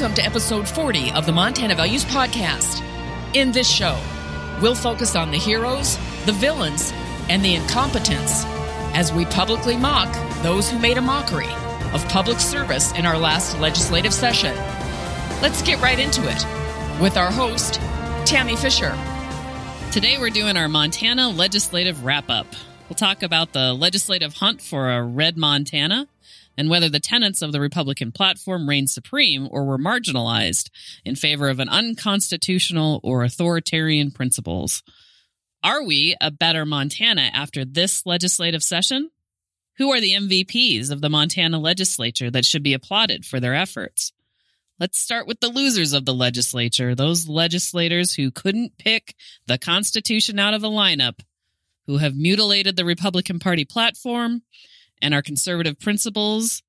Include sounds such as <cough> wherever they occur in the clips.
Welcome to episode 40 of the Montana Values Podcast. In this show, we'll focus on the heroes, the villains, and the incompetents as we publicly mock those who made a mockery of public service in our last legislative session. Let's get right into it with our host, Tammy Fisher. Today we're doing our Montana legislative wrap up. We'll talk about the legislative hunt for a red Montana and whether the tenets of the Republican platform reigned supreme or were marginalized in favor of an unconstitutional or authoritarian principles. Are we a better Montana after this legislative session? Who are the MVPs of the Montana legislature that should be applauded for their efforts? Let's start with the losers of the legislature, those legislators who couldn't pick the Constitution out of the lineup, who have mutilated the Republican Party platform and our conservative principles,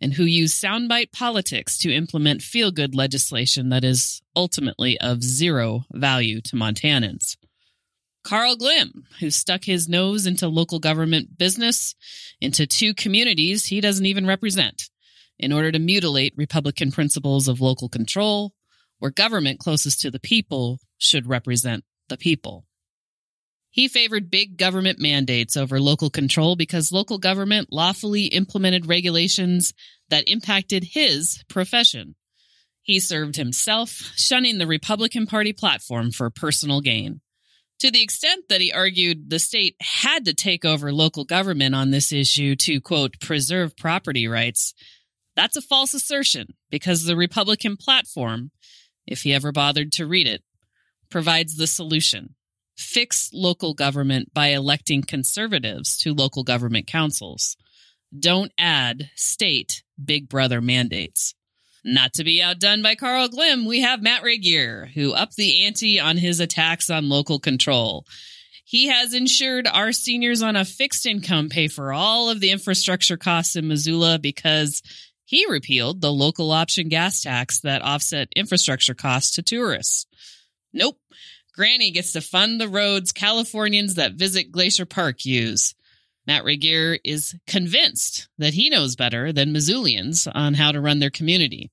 and who use soundbite politics to implement feel good legislation that is ultimately of zero value to Montanans. Carl Glimm, who stuck his nose into local government business, into two communities he doesn't even represent, in order to mutilate Republican principles of local control, where government closest to the people should represent the people. He favored big government mandates over local control because local government lawfully implemented regulations that impacted his profession. He served himself, shunning the Republican Party platform for personal gain. To the extent that he argued the state had to take over local government on this issue to, quote, preserve property rights, that's a false assertion because the Republican platform, if he ever bothered to read it, provides the solution fix local government by electing conservatives to local government councils. Don't add state big brother mandates. Not to be outdone by Carl Glimm, we have Matt Regier, who upped the ante on his attacks on local control. He has ensured our seniors on a fixed income pay for all of the infrastructure costs in Missoula because he repealed the local option gas tax that offset infrastructure costs to tourists. Nope. Granny gets to fund the roads Californians that visit Glacier Park use. Matt Regier is convinced that he knows better than Missoulians on how to run their community.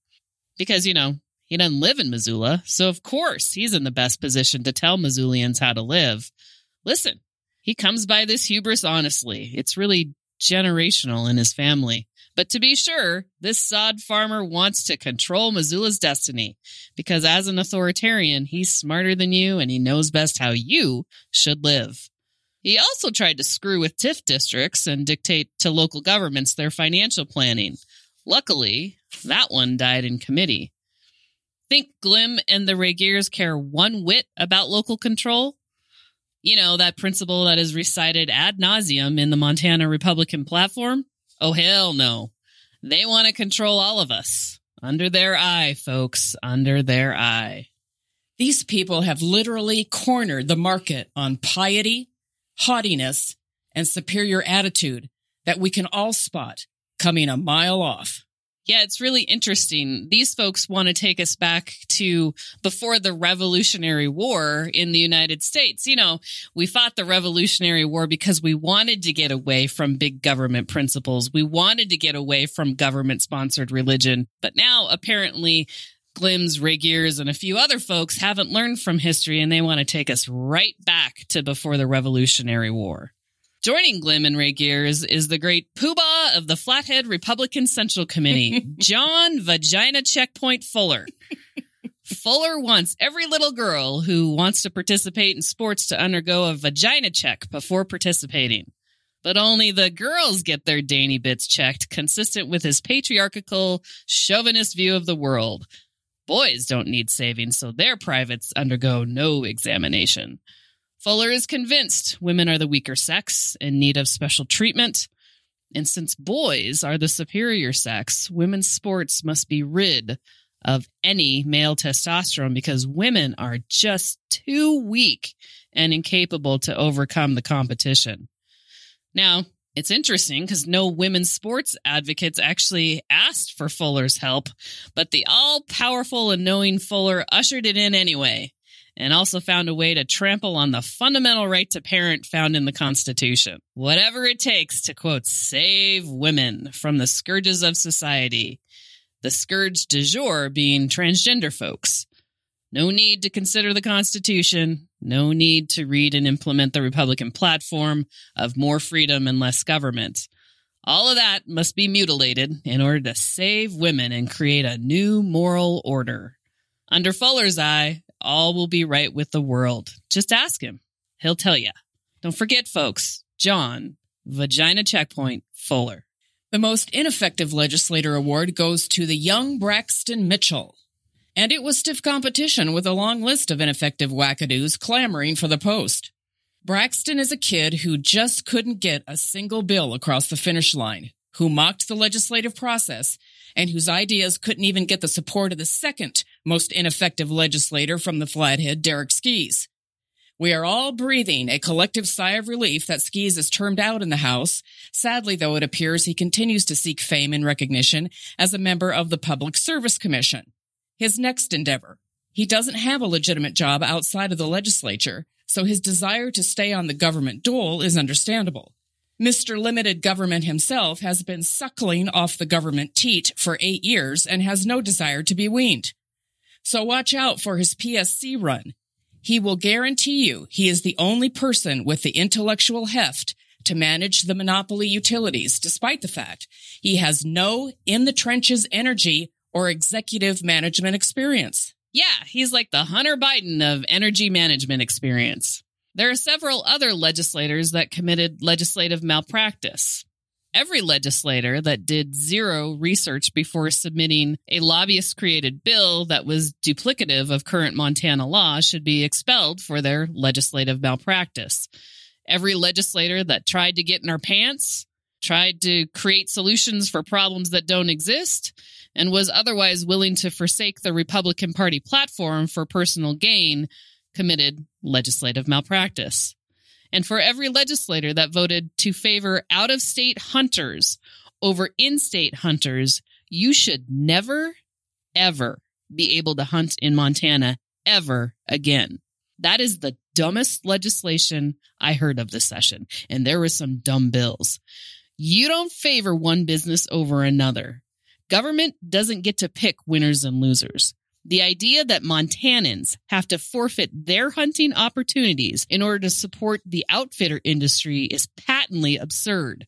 Because, you know, he doesn't live in Missoula, so of course he's in the best position to tell Missoulians how to live. Listen, he comes by this hubris honestly. It's really generational in his family. But to be sure, this sod farmer wants to control Missoula's destiny because as an authoritarian, he's smarter than you and he knows best how you should live. He also tried to screw with TIF districts and dictate to local governments their financial planning. Luckily, that one died in committee. Think Glimm and the Regiers care one whit about local control? You know, that principle that is recited ad nauseum in the Montana Republican platform? Oh, hell no. They want to control all of us. Under their eye, folks, under their eye. These people have literally cornered the market on piety, haughtiness, and superior attitude that we can all spot coming a mile off. Yeah, it's really interesting. These folks want to take us back to before the Revolutionary War in the United States. You know, we fought the Revolutionary War because we wanted to get away from big government principles. We wanted to get away from government sponsored religion. But now apparently Glims, Regiers, and a few other folks haven't learned from history and they want to take us right back to before the Revolutionary War. Joining Glimm and Regiers is the great poobah of the Flathead Republican Central Committee, <laughs> John Vagina Checkpoint Fuller. Fuller wants every little girl who wants to participate in sports to undergo a vagina check before participating. But only the girls get their dainty bits checked, consistent with his patriarchal, chauvinist view of the world. Boys don't need saving, so their privates undergo no examination. Fuller is convinced women are the weaker sex in need of special treatment. And since boys are the superior sex, women's sports must be rid of any male testosterone because women are just too weak and incapable to overcome the competition. Now, it's interesting because no women's sports advocates actually asked for Fuller's help, but the all powerful and knowing Fuller ushered it in anyway and also found a way to trample on the fundamental right to parent found in the Constitution. Whatever it takes to quote, save women from the scourges of society. the scourge du jour being transgender folks. No need to consider the Constitution. No need to read and implement the Republican platform of more freedom and less government. All of that must be mutilated in order to save women and create a new moral order. Under Fuller's eye, all will be right with the world. Just ask him. He'll tell you. Don't forget, folks, John, Vagina Checkpoint, Fuller. The most ineffective legislator award goes to the young Braxton Mitchell. And it was stiff competition with a long list of ineffective wackadoos clamoring for the post. Braxton is a kid who just couldn't get a single bill across the finish line, who mocked the legislative process, and whose ideas couldn't even get the support of the second most ineffective legislator from the Flathead, Derek Skees. We are all breathing a collective sigh of relief that Skees is termed out in the House. Sadly, though, it appears he continues to seek fame and recognition as a member of the Public Service Commission. His next endeavor. He doesn't have a legitimate job outside of the legislature, so his desire to stay on the government dole is understandable. Mr. Limited Government himself has been suckling off the government teat for eight years and has no desire to be weaned. So watch out for his PSC run. He will guarantee you he is the only person with the intellectual heft to manage the monopoly utilities, despite the fact he has no in the trenches energy or executive management experience. Yeah, he's like the Hunter Biden of energy management experience. There are several other legislators that committed legislative malpractice. Every legislator that did zero research before submitting a lobbyist created bill that was duplicative of current Montana law should be expelled for their legislative malpractice. Every legislator that tried to get in our pants, tried to create solutions for problems that don't exist, and was otherwise willing to forsake the Republican Party platform for personal gain committed legislative malpractice and for every legislator that voted to favor out of state hunters over in state hunters, you should never, ever be able to hunt in Montana ever again. That is the dumbest legislation I heard of this session. And there were some dumb bills. You don't favor one business over another. Government doesn't get to pick winners and losers. The idea that Montanans have to forfeit their hunting opportunities in order to support the outfitter industry is patently absurd.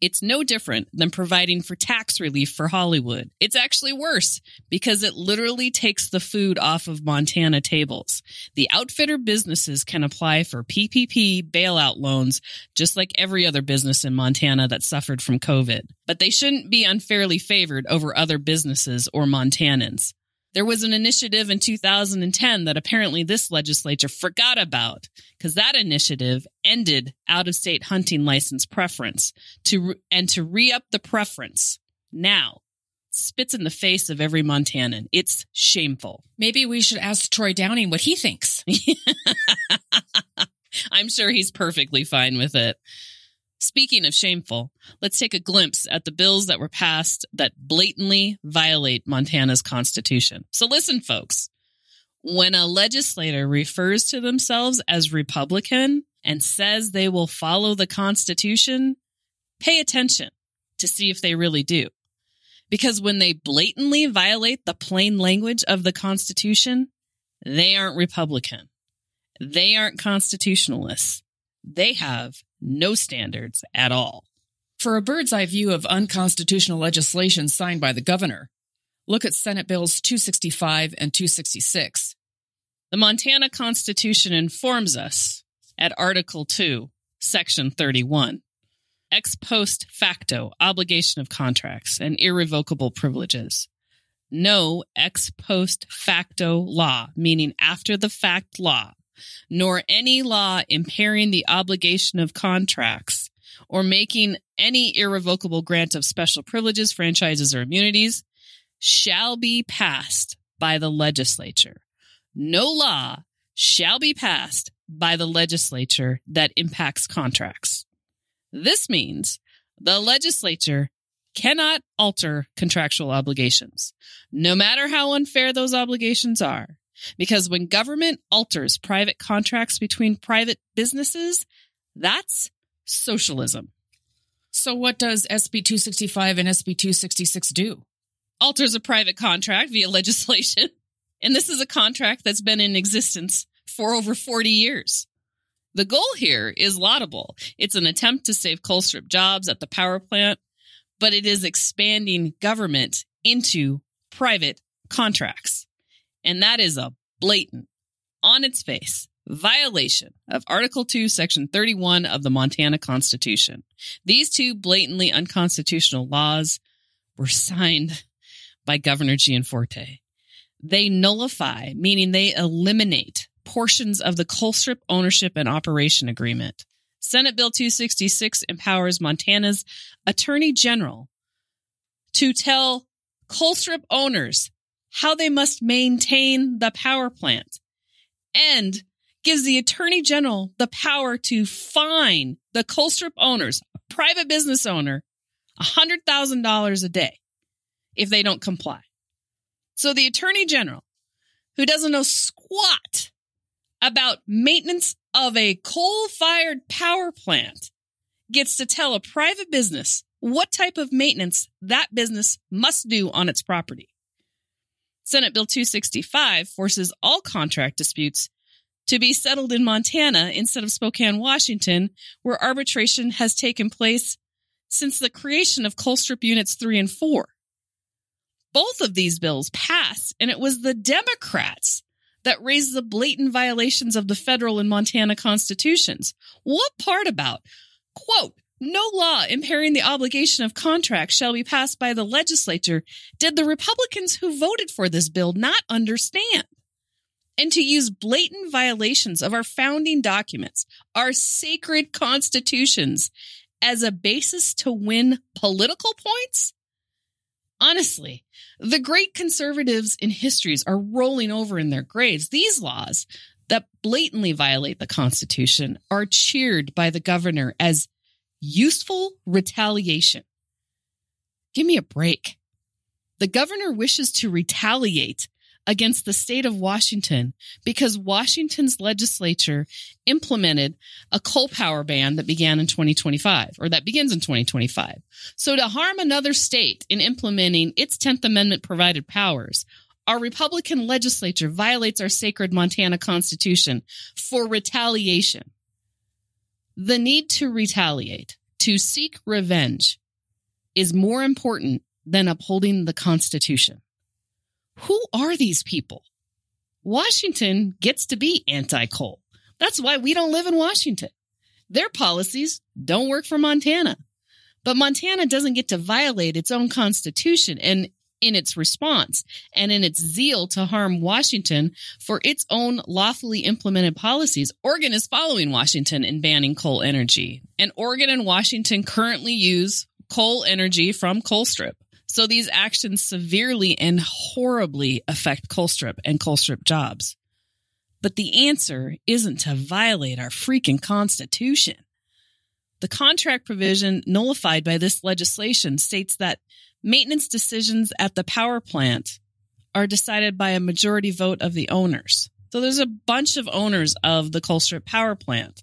It's no different than providing for tax relief for Hollywood. It's actually worse because it literally takes the food off of Montana tables. The outfitter businesses can apply for PPP bailout loans just like every other business in Montana that suffered from COVID. But they shouldn't be unfairly favored over other businesses or Montanans. There was an initiative in 2010 that apparently this legislature forgot about because that initiative ended out of state hunting license preference to and to re-up the preference now spits in the face of every Montanan. It's shameful. Maybe we should ask Troy Downing what he thinks. <laughs> I'm sure he's perfectly fine with it. Speaking of shameful, let's take a glimpse at the bills that were passed that blatantly violate Montana's constitution. So listen, folks. When a legislator refers to themselves as Republican and says they will follow the Constitution, pay attention to see if they really do. Because when they blatantly violate the plain language of the Constitution, they aren't Republican. They aren't constitutionalists. They have no standards at all. For a bird's eye view of unconstitutional legislation signed by the governor, look at Senate Bills 265 and 266. The Montana Constitution informs us at Article 2, Section 31 ex post facto obligation of contracts and irrevocable privileges. No ex post facto law, meaning after the fact law, nor any law impairing the obligation of contracts or making any irrevocable grant of special privileges, franchises, or immunities shall be passed by the legislature. No law shall be passed by the legislature that impacts contracts. This means the legislature cannot alter contractual obligations, no matter how unfair those obligations are. Because when government alters private contracts between private businesses, that's socialism. So, what does SB 265 and SB 266 do? alters a private contract via <laughs> legislation. And this is a contract that's been in existence for over 40 years. The goal here is laudable. It's an attempt to save Colstrip jobs at the power plant, but it is expanding government into private contracts. And that is a blatant, on its face, violation of Article 2, Section 31 of the Montana Constitution. These two blatantly unconstitutional laws were signed by Governor Gianforte. They nullify, meaning they eliminate portions of the Colstrip ownership and operation agreement. Senate Bill 266 empowers Montana's Attorney General to tell Colstrip owners how they must maintain the power plant and gives the Attorney General the power to fine the Colstrip owners, a private business owner, $100,000 a day if they don't comply. So the Attorney General, who doesn't know squat about maintenance of a coal fired power plant, gets to tell a private business what type of maintenance that business must do on its property. Senate Bill 265 forces all contract disputes to be settled in Montana instead of Spokane, Washington, where arbitration has taken place since the creation of Colstrip Units 3 and 4. Both of these bills passed, and it was the Democrats that raised the blatant violations of the federal and Montana constitutions. What part about, quote, no law impairing the obligation of contracts shall be passed by the legislature did the Republicans who voted for this bill not understand? And to use blatant violations of our founding documents, our sacred constitutions, as a basis to win political points? Honestly, the great conservatives in histories are rolling over in their graves. These laws that blatantly violate the Constitution are cheered by the governor as useful retaliation. Give me a break. The governor wishes to retaliate against the state of Washington because Washington's legislature implemented a coal power ban that began in 2025 or that begins in 2025. So to harm another state in implementing its 10th Amendment provided powers, our Republican legislature violates our sacred Montana Constitution for retaliation. The need to retaliate, to seek revenge, is more important than upholding the Constitution. Who are these people? Washington gets to be anti coal. That's why we don't live in Washington. Their policies don't work for Montana. But Montana doesn't get to violate its own constitution. And in its response and in its zeal to harm Washington for its own lawfully implemented policies. Oregon is following Washington in banning coal energy, and Oregon and Washington currently use coal energy from Colstrip. So these actions severely and horribly affect Colstrip and Colstrip jobs. But the answer isn't to violate our freaking Constitution. The contract provision nullified by this legislation states that Maintenance decisions at the power plant are decided by a majority vote of the owners. So there's a bunch of owners of the Colstrip power plant.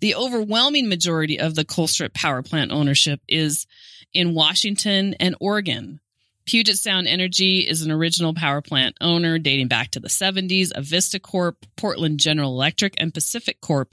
The overwhelming majority of the Colstrip power plant ownership is in Washington and Oregon. Puget Sound Energy is an original power plant owner dating back to the 70s. Avista Corp, Portland General Electric, and PacifiCorp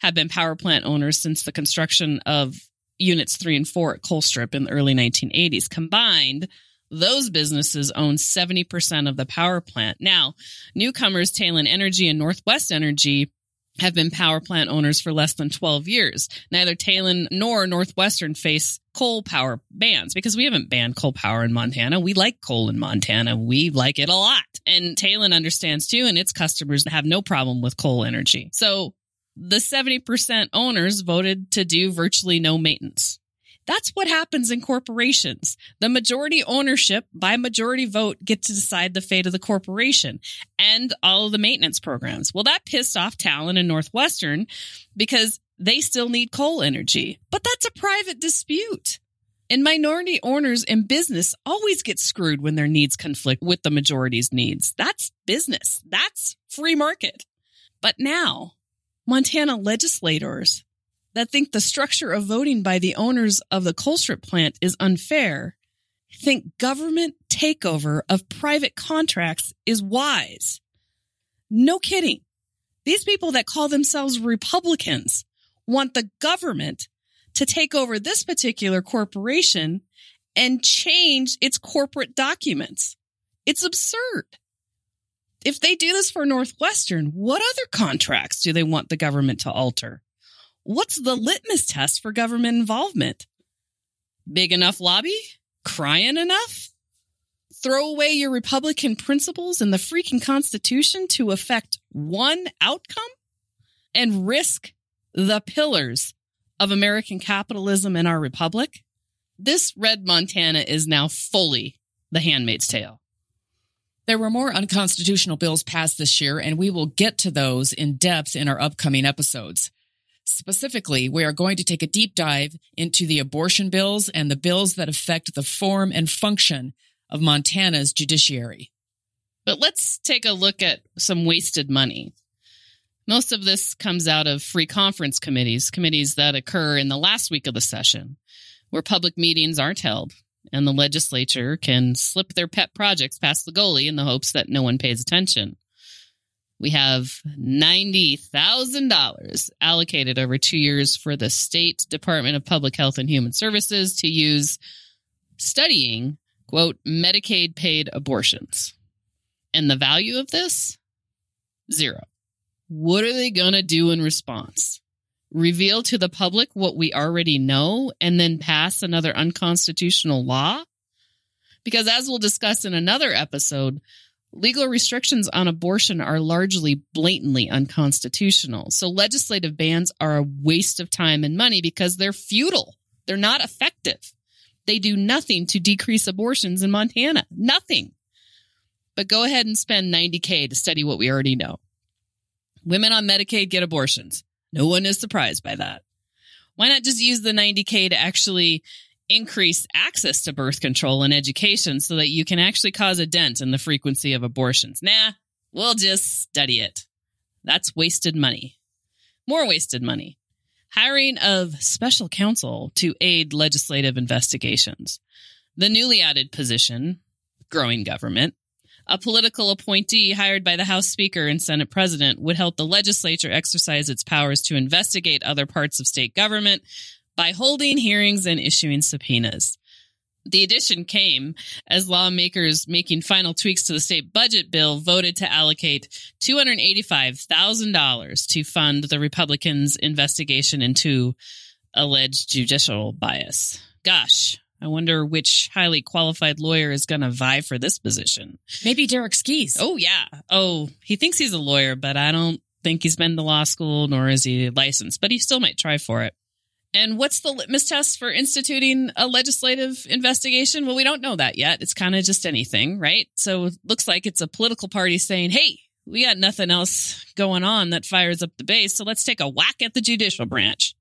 have been power plant owners since the construction of units three and four at Colstrip in the early 1980s. Combined, those businesses own 70% of the power plant. Now, newcomers Talen Energy and Northwest Energy have been power plant owners for less than 12 years. Neither Talen nor Northwestern face coal power bans because we haven't banned coal power in Montana. We like coal in Montana. We like it a lot. And Talen understands too, and its customers have no problem with coal energy. So the 70% owners voted to do virtually no maintenance. That's what happens in corporations. The majority ownership by majority vote get to decide the fate of the corporation and all of the maintenance programs. Well, that pissed off Talen and Northwestern because they still need coal energy, but that's a private dispute. And minority owners in business always get screwed when their needs conflict with the majority's needs. That's business. That's free market. But now Montana legislators that think the structure of voting by the owners of the Colstrip plant is unfair think government takeover of private contracts is wise. No kidding. These people that call themselves Republicans want the government to take over this particular corporation and change its corporate documents. It's absurd. If they do this for Northwestern, what other contracts do they want the government to alter? What's the litmus test for government involvement? Big enough lobby? Crying enough? Throw away your Republican principles and the freaking Constitution to affect one outcome and risk the pillars of American capitalism and our republic? This red Montana is now fully the handmaid's tale. There were more unconstitutional bills passed this year, and we will get to those in depth in our upcoming episodes. Specifically, we are going to take a deep dive into the abortion bills and the bills that affect the form and function of Montana's judiciary. But let's take a look at some wasted money. Most of this comes out of free conference committees, committees that occur in the last week of the session, where public meetings aren't held and the legislature can slip their pet projects past the goalie in the hopes that no one pays attention. We have $90,000 allocated over two years for the State Department of Public Health and Human Services to use studying, quote, Medicaid paid abortions. And the value of this? Zero. What are they going to do in response? Reveal to the public what we already know and then pass another unconstitutional law? Because as we'll discuss in another episode, Legal restrictions on abortion are largely blatantly unconstitutional. So legislative bans are a waste of time and money because they're futile. They're not effective. They do nothing to decrease abortions in Montana. Nothing. But go ahead and spend 90K to study what we already know. Women on Medicaid get abortions. No one is surprised by that. Why not just use the 90K to actually increase access to birth control and education so that you can actually cause a dent in the frequency of abortions. Nah, we'll just study it. That's wasted money. More wasted money. Hiring of special counsel to aid legislative investigations. The newly added position, growing government, a political appointee hired by the House Speaker and Senate President would help the legislature exercise its powers to investigate other parts of state government by holding hearings and issuing subpoenas. The addition came as lawmakers making final tweaks to the state budget bill voted to allocate $285,000 to fund the Republicans' investigation into alleged judicial bias. Gosh, I wonder which highly qualified lawyer is going to vie for this position. Maybe Derek Skees. Oh, yeah. Oh, he thinks he's a lawyer, but I don't think he's been to law school, nor is he licensed, but he still might try for it. And what's the litmus test for instituting a legislative investigation? Well, we don't know that yet. It's kind of just anything, right? So it looks like it's a political party saying, hey, we got nothing else going on that fires up the base. So let's take a whack at the judicial branch.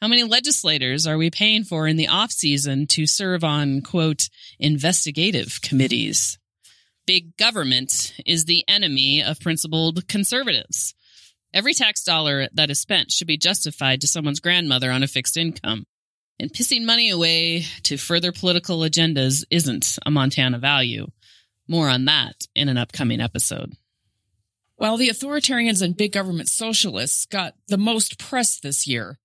How many legislators are we paying for in the off season to serve on quote investigative committees? Big government is the enemy of principled conservatives. Every tax dollar that is spent should be justified to someone's grandmother on a fixed income. And pissing money away to further political agendas isn't a Montana value. More on that in an upcoming episode. While the authoritarians and big government socialists got the most press this year,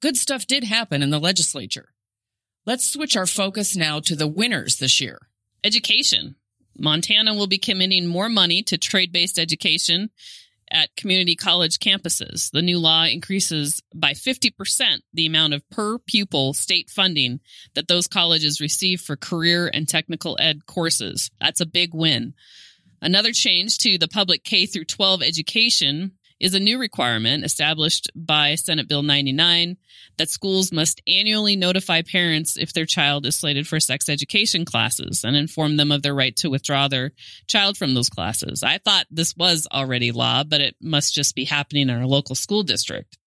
good stuff did happen in the legislature. Let's switch our focus now to the winners this year. Education. Montana will be committing more money to trade based education at community college campuses. The new law increases by 50% the amount of per pupil state funding that those colleges receive for career and technical ed courses. That's a big win. Another change to the public K through 12 education is a new requirement established by Senate Bill 99 that schools must annually notify parents if their child is slated for sex education classes and inform them of their right to withdraw their child from those classes. I thought this was already law, but it must just be happening in our local school district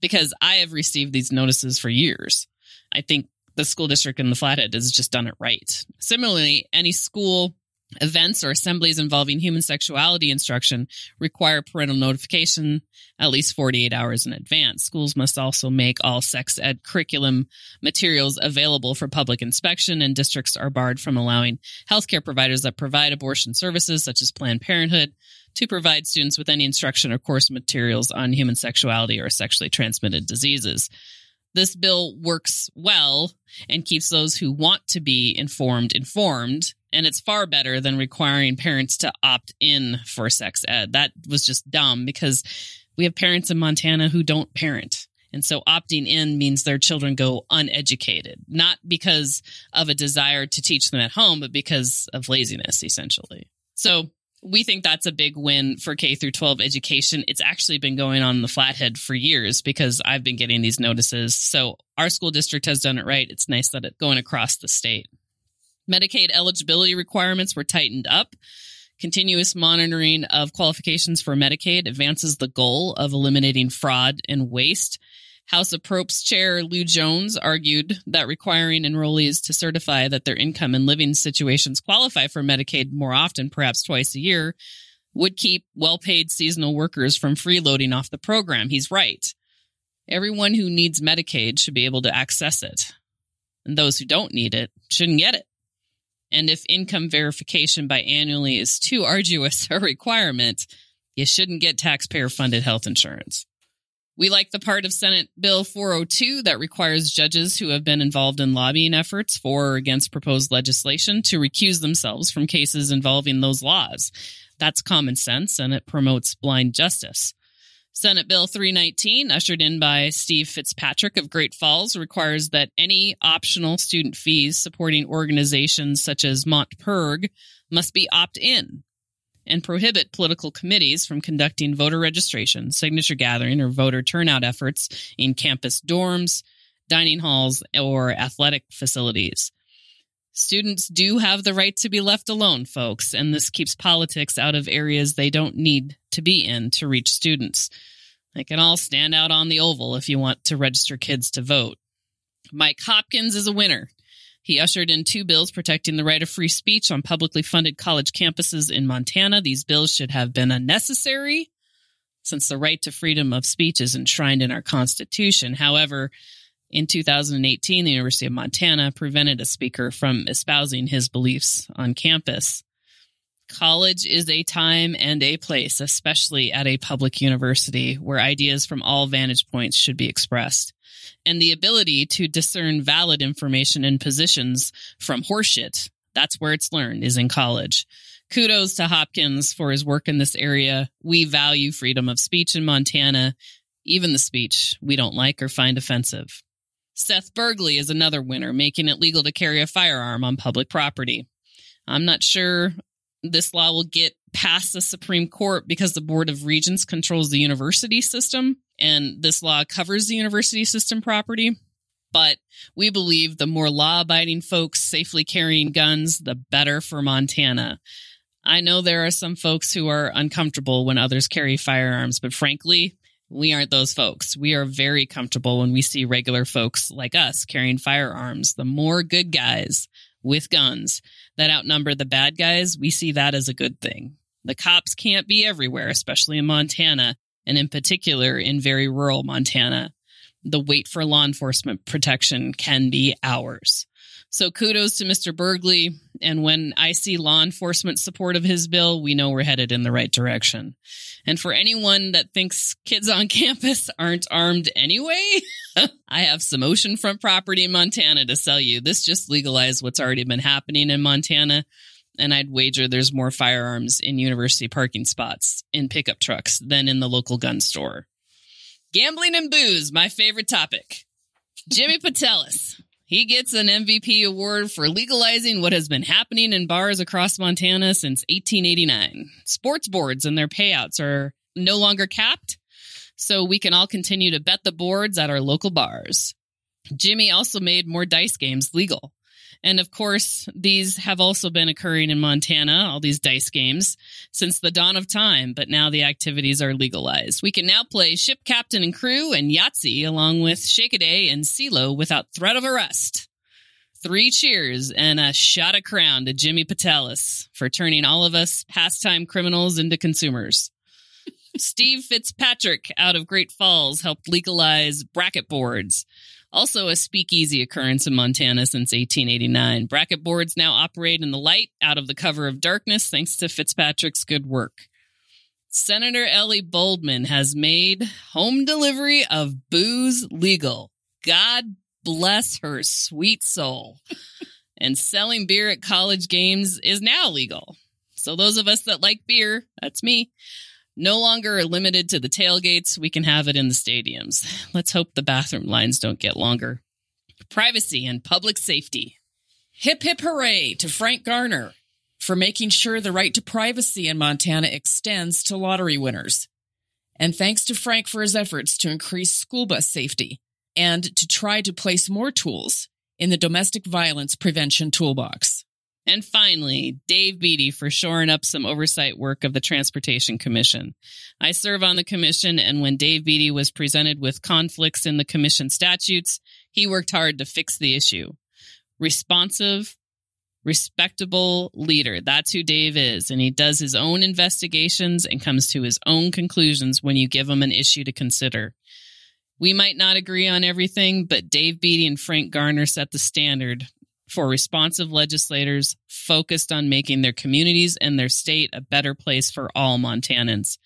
because I have received these notices for years. I think the school district in the Flathead has just done it right. Similarly, any school Events or assemblies involving human sexuality instruction require parental notification at least 48 hours in advance. Schools must also make all sex ed curriculum materials available for public inspection, and districts are barred from allowing healthcare providers that provide abortion services, such as Planned Parenthood, to provide students with any instruction or course materials on human sexuality or sexually transmitted diseases. This bill works well and keeps those who want to be informed informed. And it's far better than requiring parents to opt in for sex ed. That was just dumb because we have parents in Montana who don't parent. And so opting in means their children go uneducated, not because of a desire to teach them at home, but because of laziness, essentially. So we think that's a big win for K through 12 education. It's actually been going on in the Flathead for years because I've been getting these notices. So our school district has done it right. It's nice that it's going across the state. Medicaid eligibility requirements were tightened up. Continuous monitoring of qualifications for Medicaid advances the goal of eliminating fraud and waste. House Approps Chair Llew Jones argued that requiring enrollees to certify that their income and living situations qualify for Medicaid more often, perhaps twice a year, would keep well paid seasonal workers from freeloading off the program. He's right. Everyone who needs Medicaid should be able to access it, and those who don't need it shouldn't get it. And if income verification biannually is too arduous <laughs> a requirement, you shouldn't get taxpayer funded health insurance. We like the part of Senate Bill 402 that requires judges who have been involved in lobbying efforts for or against proposed legislation to recuse themselves from cases involving those laws. That's common sense and it promotes blind justice. Senate Bill 319, ushered in by Steve Fitzpatrick of Great Falls, requires that any optional student fees supporting organizations such as MontPIRG must be opt in and prohibit political committees from conducting voter registration, signature gathering, or voter turnout efforts in campus dorms, dining halls, or athletic facilities. Students do have the right to be left alone, folks, and this keeps politics out of areas they don't need to be in to reach students. They can all stand out on the oval if you want to register kids to vote. Mike Hopkins is a winner. He ushered in two bills protecting the right of free speech on publicly funded college campuses in Montana. These bills should have been unnecessary since the right to freedom of speech is enshrined in our Constitution. However, in 2018, the University of Montana prevented a speaker from espousing his beliefs on campus. College is a time and a place, especially at a public university, where ideas from all vantage points should be expressed and the ability to discern valid information and positions from horseshit. That's where it's learned is in college. Kudos to Hopkins for his work in this area. We value freedom of speech in Montana, even the speech we don't like or find offensive. Seth Berglee is another winner, making it legal to carry a firearm on public property. I'm not sure this law will get past the Supreme Court because the Board of Regents controls the university system and this law covers the university system property. But we believe the more law abiding folks safely carrying guns, the better for Montana. I know there are some folks who are uncomfortable when others carry firearms, but frankly, we aren't those folks. We are very comfortable when we see regular folks like us carrying firearms. The more good guys with guns that outnumber the bad guys, we see that as a good thing. The cops can't be everywhere, especially in Montana, and in particular in very rural Montana. The wait for law enforcement protection can be hours. So kudos to Mr. Berglee. And when I see law enforcement support of his bill, we know we're headed in the right direction. And for anyone that thinks kids on <laughs> campus aren't armed anyway, <laughs> I have some oceanfront property in Montana to sell you. This just legalized what's already been happening in Montana and I'd wager there's more firearms in university parking spots in pickup trucks than in the local gun store. Gambling and booze, my favorite topic. Jimmy Patelis. He gets an MVP award for legalizing what has been happening in bars across Montana since 1889. Sports boards and their payouts are no longer capped, so we can all continue to bet the boards at our local bars. Jimmy also made more dice games legal. And of course, these have also been occurring in Montana, all these dice games, since the dawn of time, but now the activities are legalized. We can now play Ship Captain and Crew and Yahtzee along with Shake a Day and CeeLo without threat of arrest. Three cheers and a shot of crown to Jimmy Patelis for turning all of us pastime criminals into consumers. <laughs> Steve Fitzpatrick out of Great Falls helped legalize bracket boards. Also, a speakeasy occurrence in Montana since 1889. Bracket boards now operate in the light out of the cover of darkness thanks to Fitzpatrick's good work. Senator Ellie Boldman has made home delivery of booze legal. God bless her sweet soul. <laughs> and selling beer at college games is now legal. So those of us that like beer, that's me, no longer limited to the tailgates. We can have it in the stadiums. Let's hope the bathroom lines don't get longer. Privacy and public safety. Hip hip hooray to Frank Garner for making sure the right to privacy in Montana extends to lottery winners. And thanks to Frank for his efforts to increase school bus safety and to try to place more tools in the domestic violence prevention toolbox. And finally, Dave Bedey for shoring up some oversight work of the Transportation Commission. I serve on the commission, and when Dave Bedey was presented with conflicts in the commission statutes, he worked hard to fix the issue. Responsive, respectable leader. That's who Dave is. And he does his own investigations and comes to his own conclusions when you give him an issue to consider. We might not agree on everything, but Dave Bedey and Frank Garner set the standard for responsive legislators focused on making their communities and their state a better place for all Montanans.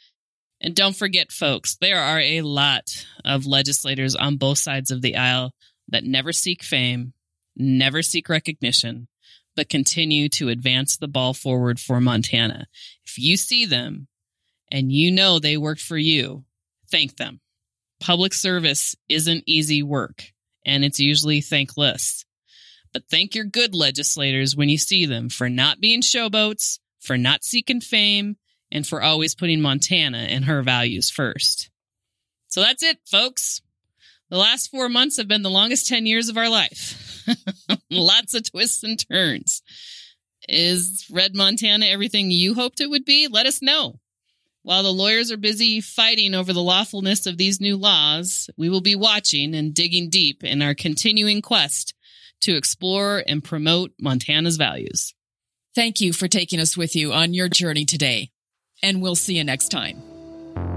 And don't forget, folks, there are a lot of legislators on both sides of the aisle that never seek fame, never seek recognition, but continue to advance the ball forward for Montana. If you see them and you know they worked for you, thank them. Public service isn't easy work, and it's usually thankless. But thank your good legislators when you see them for not being showboats, for not seeking fame, and for always putting Montana and her values first. So that's it, folks. The last four months have been the longest 10 years of our life. <laughs> Lots of twists and turns. Is Red Montana everything you hoped it would be? Let us know. While the lawyers are busy fighting over the lawfulness of these new laws, we will be watching and digging deep in our continuing quest to explore and promote Montana's values. Thank you for taking us with you on your journey today, and we'll see you next time.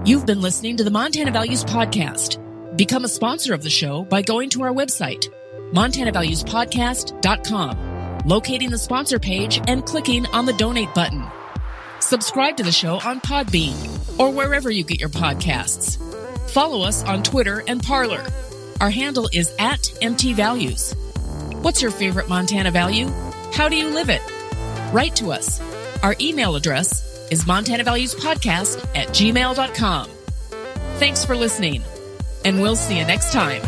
You've been listening to the Montana Values Podcast. Become a sponsor of the show by going to our website, montanavaluespodcast.com, locating the sponsor page and clicking on the donate button. Subscribe to the show on Podbean or wherever you get your podcasts. Follow us on Twitter and Parler. Our handle is at MTValues. What's your favorite Montana value? How do you live it? Write to us. Our email address is montanavaluespodcast at gmail.com. Thanks for listening, and we'll see you next time.